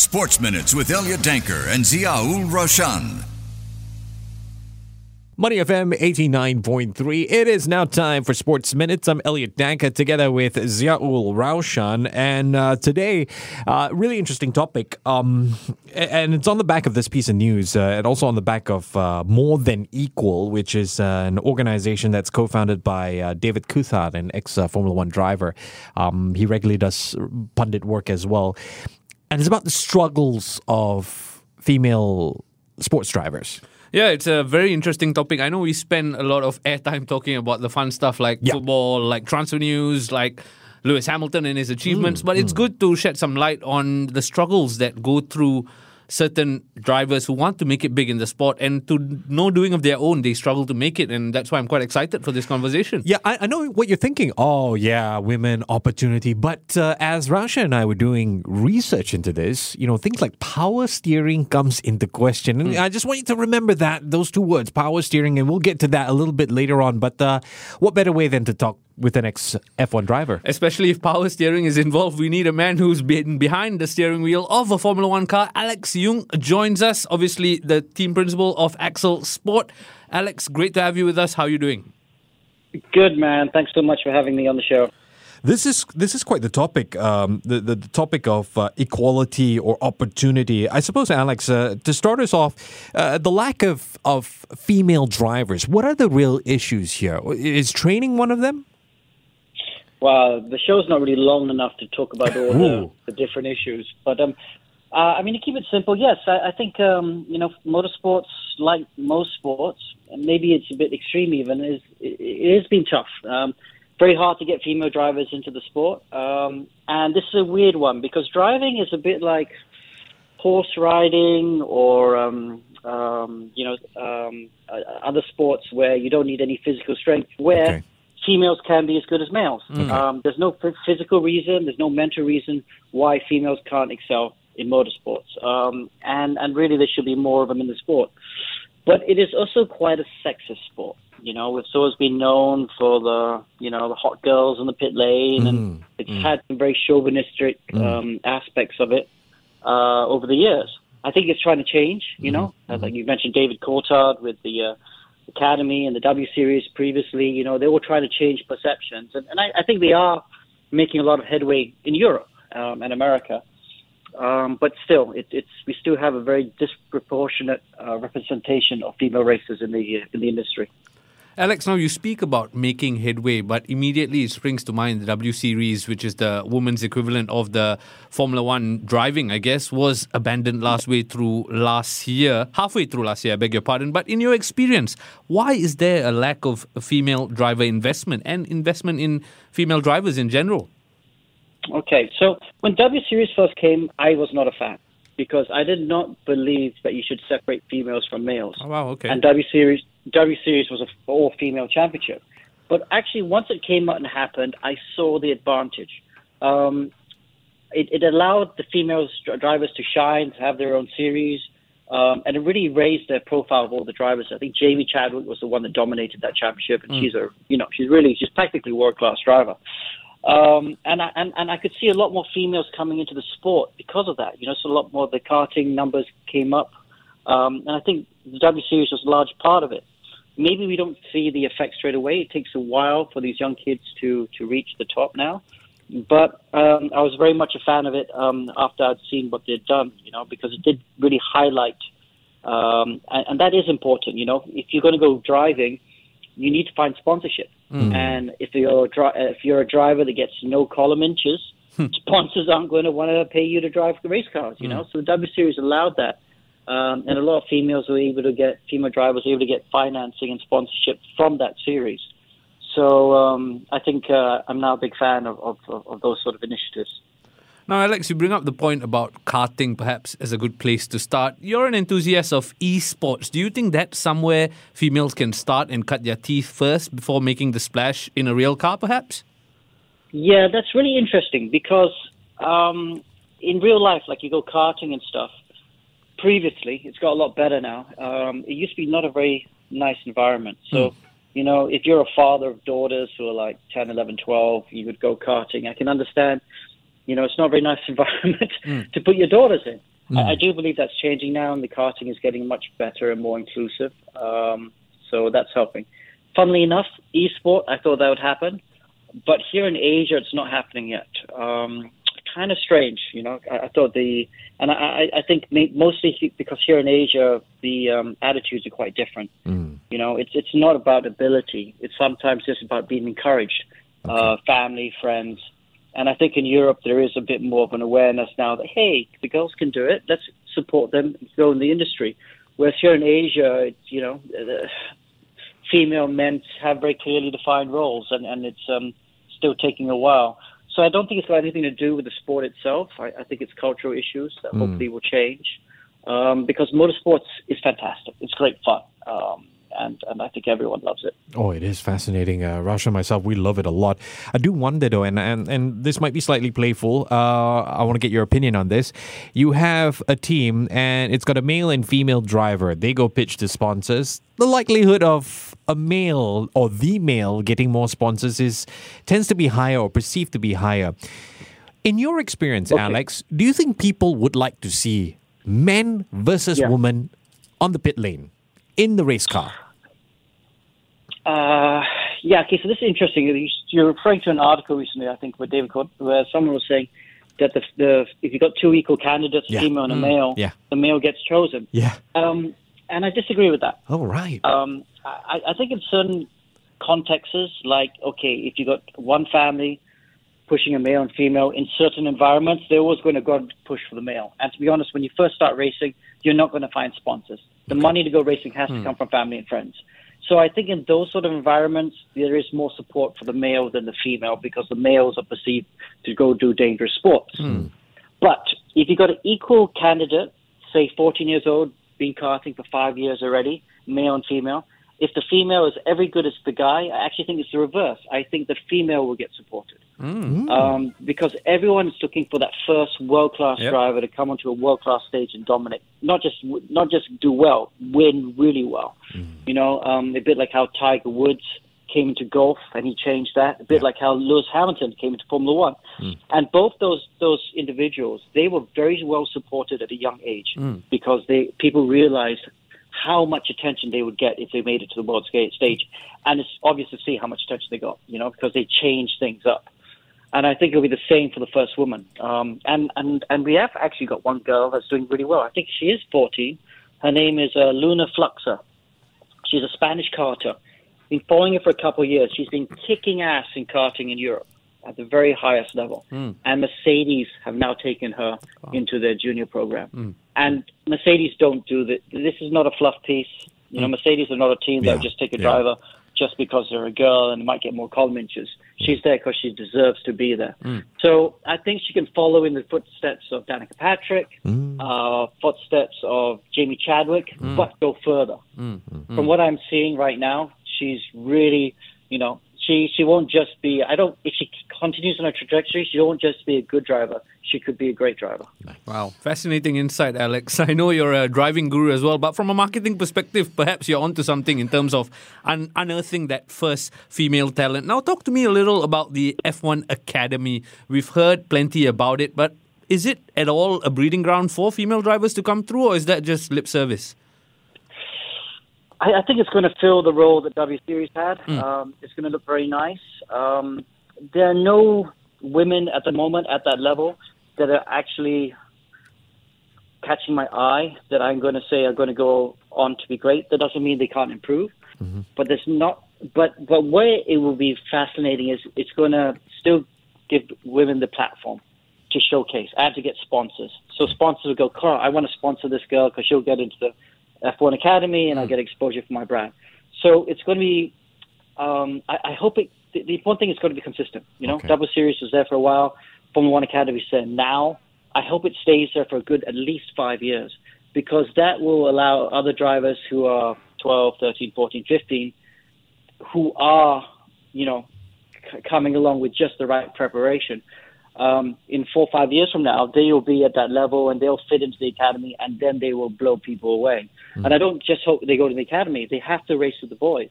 Sports Minutes with Elliot Danker and Ziaul Raushan. Money FM 89.3. It is now time for Sports Minutes. I'm Elliot Danker together with Ziaul Raushan. And uh, today, uh, really interesting topic. Um, and it's on the back of this piece of news uh, and also on the back of uh, More Than Equal, which is uh, an organization that's co founded by uh, David Coulthard, an ex Formula One driver. Um, he regularly does pundit work as well. And it's about the struggles of female sports drivers. Yeah, it's a very interesting topic. I know we spend a lot of airtime talking about the fun stuff like Yeah. football, like transfer news, like Lewis Hamilton and his achievements, mm, but it's mm. good to shed some light on the struggles that go through certain drivers who want to make it big in the sport and to no doing of their own they struggle to make it and that's why I'm quite excited for this conversation. Yeah, I, I know what you're thinking. Oh, yeah, women opportunity. But uh, as Raushan and I were doing research into this, you know, things like power steering comes into question. And I just want you to remember that, those two words, power steering, and we'll get to that a little bit later on. But uh, what better way than to talk with an ex F1 driver? Especially if power steering is involved, we need a man who's been behind the steering wheel of a Formula One car. Alex Yoong joins us, obviously the team principal of AXLE Sport. Alex, great to have you with us. How are you doing? Good man. Thanks so much for having me on the show. This is this is quite the topic, um, the, the the topic of uh, equality or opportunity. I suppose, Alex, uh, to start us off, uh, the lack of of female drivers. What are the real issues here? Is training one of them? Well, the show's not really long enough to talk about all the, the different issues, but um, uh, I mean to keep it simple, yes, I, I think um, you know motorsports, like most sports, and maybe it's a bit extreme even, is it, it has been tough. Um, very hard to get female drivers into the sport, um, and this is a weird one because driving is a bit like horse riding or um, um, you know um, uh, other sports where you don't need any physical strength. Where Okay. Females can be as good as males. Um, there's no ph- physical reason, there's no mental reason why females can't excel in motorsports. Um, and, and really, there should be more of them in the sport. But it is also quite a sexist sport. You know, it's always been known for the, you know, the hot girls in the pit lane, and it's had some very chauvinistic um, aspects of it uh, over the years. I think it's trying to change. You know, Uh, like you mentioned, David Coulthard with the uh, Academy and the W Series previously. You know, they were trying to change perceptions, and, and I, I think they are making a lot of headway in Europe um, and America. Um, but still, it, it's we still have a very disproportionate uh, representation of female racers in the in the industry. Alex, now you speak about making headway, but immediately it springs to mind the W Series, which is the women's equivalent of the Formula One driving, I guess, was abandoned last way through last year, halfway through last year, I beg your pardon. But in your experience, why is there a lack of female driver investment and investment in female drivers in general? Okay, so when W Series first came, I was not a fan because I did not believe that you should separate females from males. Oh, wow, okay. And W Series W Series was a all female championship. But actually, once it came out and happened, I saw the advantage. Um, it, it allowed the female drivers to shine, to have their own series, um, and it really raised the profile of all the drivers. I think Jamie Chadwick was the one that dominated that championship, and she's a you know she's really she's practically world class driver. Um, and, I, and and I could see a lot more females coming into the sport because of that. You know, so a lot more of the karting numbers came up, um, and I think the W Series was a large part of it. Maybe we don't see the effect straight away. It takes a while for these young kids to to reach the top now. But um, I was very much a fan of it um, after I'd seen what they'd done. You know, because it did really highlight, um, and, and that is important. You know, if you're going to go driving, you need to find sponsorship. And if you're a if you're a driver that gets no column inches, sponsors aren't going to want to pay you to drive the race cars. You know, so the W Series allowed that, um, and a lot of females were able to get female drivers were able to get financing and sponsorship from that series. So um, I think uh, I'm now a big fan of, of, of those sort of initiatives. Now, Alex, you bring up the point about karting perhaps as a good place to start. You're an enthusiast of esports. Do you think that's somewhere females can start and cut their teeth first before making the splash in a real car, perhaps? Yeah, that's really interesting because um, in real life, like you go karting and stuff, previously, it's got a lot better now. Um, it used to be not a very nice environment. So, you know, if you're a father of daughters who are like 10, 11, 12, you would go karting. I can understand you know, it's not a very nice environment to put your daughters in. I, I do believe that's changing now, and the karting is getting much better and more inclusive. Um, so that's helping. Funnily enough, esport, I thought that would happen, but here in Asia, it's not happening yet. Um, kind of strange, you know. I, I thought the, and I, I- think mostly because here in Asia, the um, attitudes are quite different. You know, it's it's not about ability. It's sometimes just about being encouraged, uh, family, friends, and I think in Europe there is a bit more of an awareness now that hey, the girls can do it. Let's support them, go in the industry. Whereas here in Asia, it's, you know, the female men have very clearly defined roles, and and it's um, still taking a while. So I don't think it's got anything to do with the sport itself. I, I think it's cultural issues that hopefully will change. Um, because motorsports is fantastic. It's great fun. Um, and, and I think everyone loves it. Oh, it is fascinating. Uh, Raushan and myself, we love it a lot. I do wonder though, and and, and this might be slightly playful. Uh, I want to get your opinion on this. You have a team, and it's got a male and female driver. They go pitch to sponsors. The likelihood of a male or the male getting more sponsors is tends to be higher or perceived to be higher. In your experience, Alex, do you think people would like to see men versus Yeah. women on the pit lane in the race car? Uh, yeah, okay, so this is interesting. You- You're referring to an article recently, I think, where David Cod, where someone was saying that the, the if you've got two equal candidates, Yeah. female and a male, Yeah. the male gets chosen. Yeah. Um, and I disagree with that. Oh, right. Um, I, I think in certain contexts, like okay, if you've got one family pushing a male and female in certain environments, they're always going to go and push for the male. And to be honest, when you first start racing, you're not going to find sponsors. The money to go racing has to come from family and friends. So I think in those sort of environments, there is more support for the male than the female because the males are perceived to go do dangerous sports. But if you've got an equal candidate, say 14 years old, been karting for five years already, male and female, if the female is every good as the guy, I actually think it's the reverse. I think the female will get supported. Um, because everyone is looking for that first world class Yep. driver to come onto a world class stage and dominate. Not just not just do well, win really well. You know, um, a bit like how Tiger Woods came into golf and he changed that. A bit like how Lewis Hamilton came into Formula One. And both those those individuals, they were very well supported at a young age because they people realized how much attention they would get if they made it to the world stage. And it's obvious to see how much attention they got, you know, because they changed things up. And I think it'll be the same for the first woman. Um, and, and, and we have actually got one girl that's doing really well. I think she is 14. Her name is uh, Luna Fluxá. She's a Spanish karter. Been following her for a couple of years. She's been kicking ass in karting in Europe at the very highest level. Hmm. And Mercedes have now taken her into their junior program. Hmm. And Mercedes don't do that. This is not a fluff piece. You know, hmm. Mercedes are not a team that Yeah, will just take a yeah. driver just because they're a girl and might get more column inches. She's there because she deserves to be there. So I think she can follow in the footsteps of Danica Patrick, uh, footsteps of Jamie Chadwick, but go further. From what I'm seeing right now, she's really, you know, she she won't just be. I don't. If she continues on her trajectory, she won't just be a good driver. She could be a great driver. Wow, fascinating insight, Alex. I know you're a driving guru as well, but from a marketing perspective, perhaps you're onto something in terms of un- unearthing that first female talent. Now, talk to me a little about the F1 Academy. We've heard plenty about it, but is it at all a breeding ground for female drivers to come through, or is that just lip service? I, I think it's going to fill the role that W Series had. Um, it's going to look very nice. Um, there are no women at the moment at that level that are actually catching my eye that I'm going to say are going to go on to be great. That doesn't mean they can't improve, mm-hmm. but there's not. But but where it will be fascinating is it's going to still give women the platform to showcase and to get sponsors. So sponsors will go, Carl, I want to sponsor this girl because she'll get into the F1 Academy and I'll get exposure for my brand. So it's going to be. Um, I, I hope it. The, the important thing is going to be consistent. You know, Okay. W Series was there for a while. Formula One Academy is there now. I hope it stays there for a good at least five years because that will allow other drivers who are 12, 13, 14, 15, who are, you know, c- coming along with just the right preparation. Um, in four or five years from now, they will be at that level and they'll fit into the academy and then they will blow people away. And I don't just hope they go to the academy; they have to race with the boys.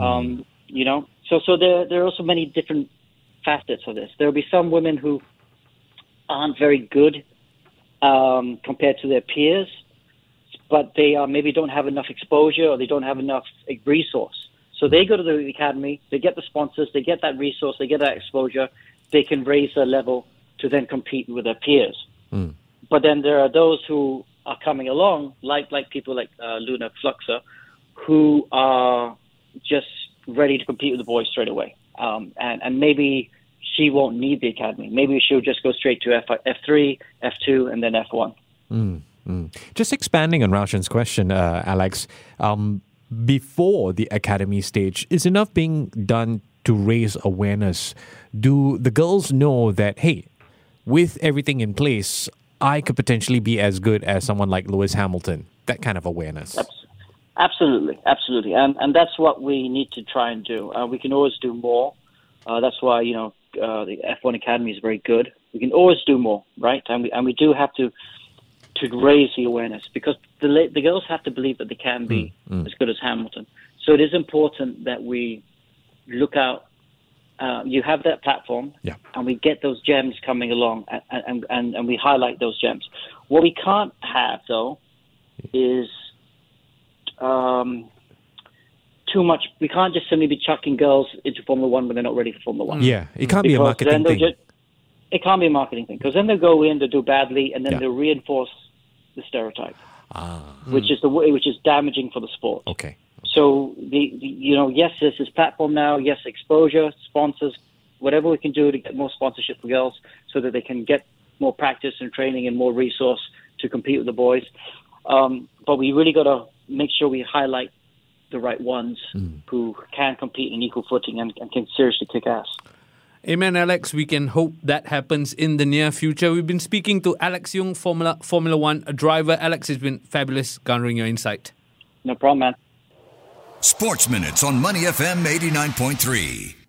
Um, you know, so so there there are also many different facets of this. There will be some women who aren't very good um, compared to their peers, but they uh, maybe don't have enough exposure or they don't have enough resource. So they go to the academy, they get the sponsors, they get that resource, they get that exposure, they can raise their level to then compete with their peers. Mm. But then there are those who are coming along, like like people like uh, Luna Fluxá, who are just ready to compete with the boys straight away. Um, and, and maybe she won't need the academy. Maybe she'll just go straight to F, F3, F2, and then F1. Mm, mm. Just expanding on Raushan's question, uh, Alex, um, before the academy stage, is enough being done to raise awareness? Do the girls know that, hey, with everything in place, I could potentially be as good as someone like Lewis Hamilton? That kind of awareness. Absolutely, absolutely, and and that's what we need to try and do. Uh, we can always do more. Uh, that's why you know uh, the F1 Academy is very good. We can always do more, right? And we and we do have to to raise the awareness because the the girls have to believe that they can be mm, mm. as good as Hamilton. So it is important that we look out. Uh, you have that platform, yeah. and we get those gems coming along, and, and, and, and we highlight those gems. What we can't have though is um, too much. We can't just simply be chucking girls into Formula One when they're not ready for Formula One. Yeah, it can't be a marketing thing. Just, it can't be a marketing thing because then they'll go in, they'll do badly, and then yeah. they'll reinforce the stereotype, ah. which is the which is damaging for the sport. Okay. So the, the you know yes, there's this platform now. Yes, exposure, sponsors, whatever we can do to get more sponsorship for girls, so that they can get more practice and training and more resource to compete with the boys. Um, but we really got to make sure we highlight the right ones mm. who can compete in equal footing and, and can seriously kick ass. Amen, Alex. We can hope that happens in the near future. We've been speaking to Alex Yoong, Formula Formula One driver. Alex has been fabulous garnering your insight. No problem, man. Sports Minutes on Money FM 89.3.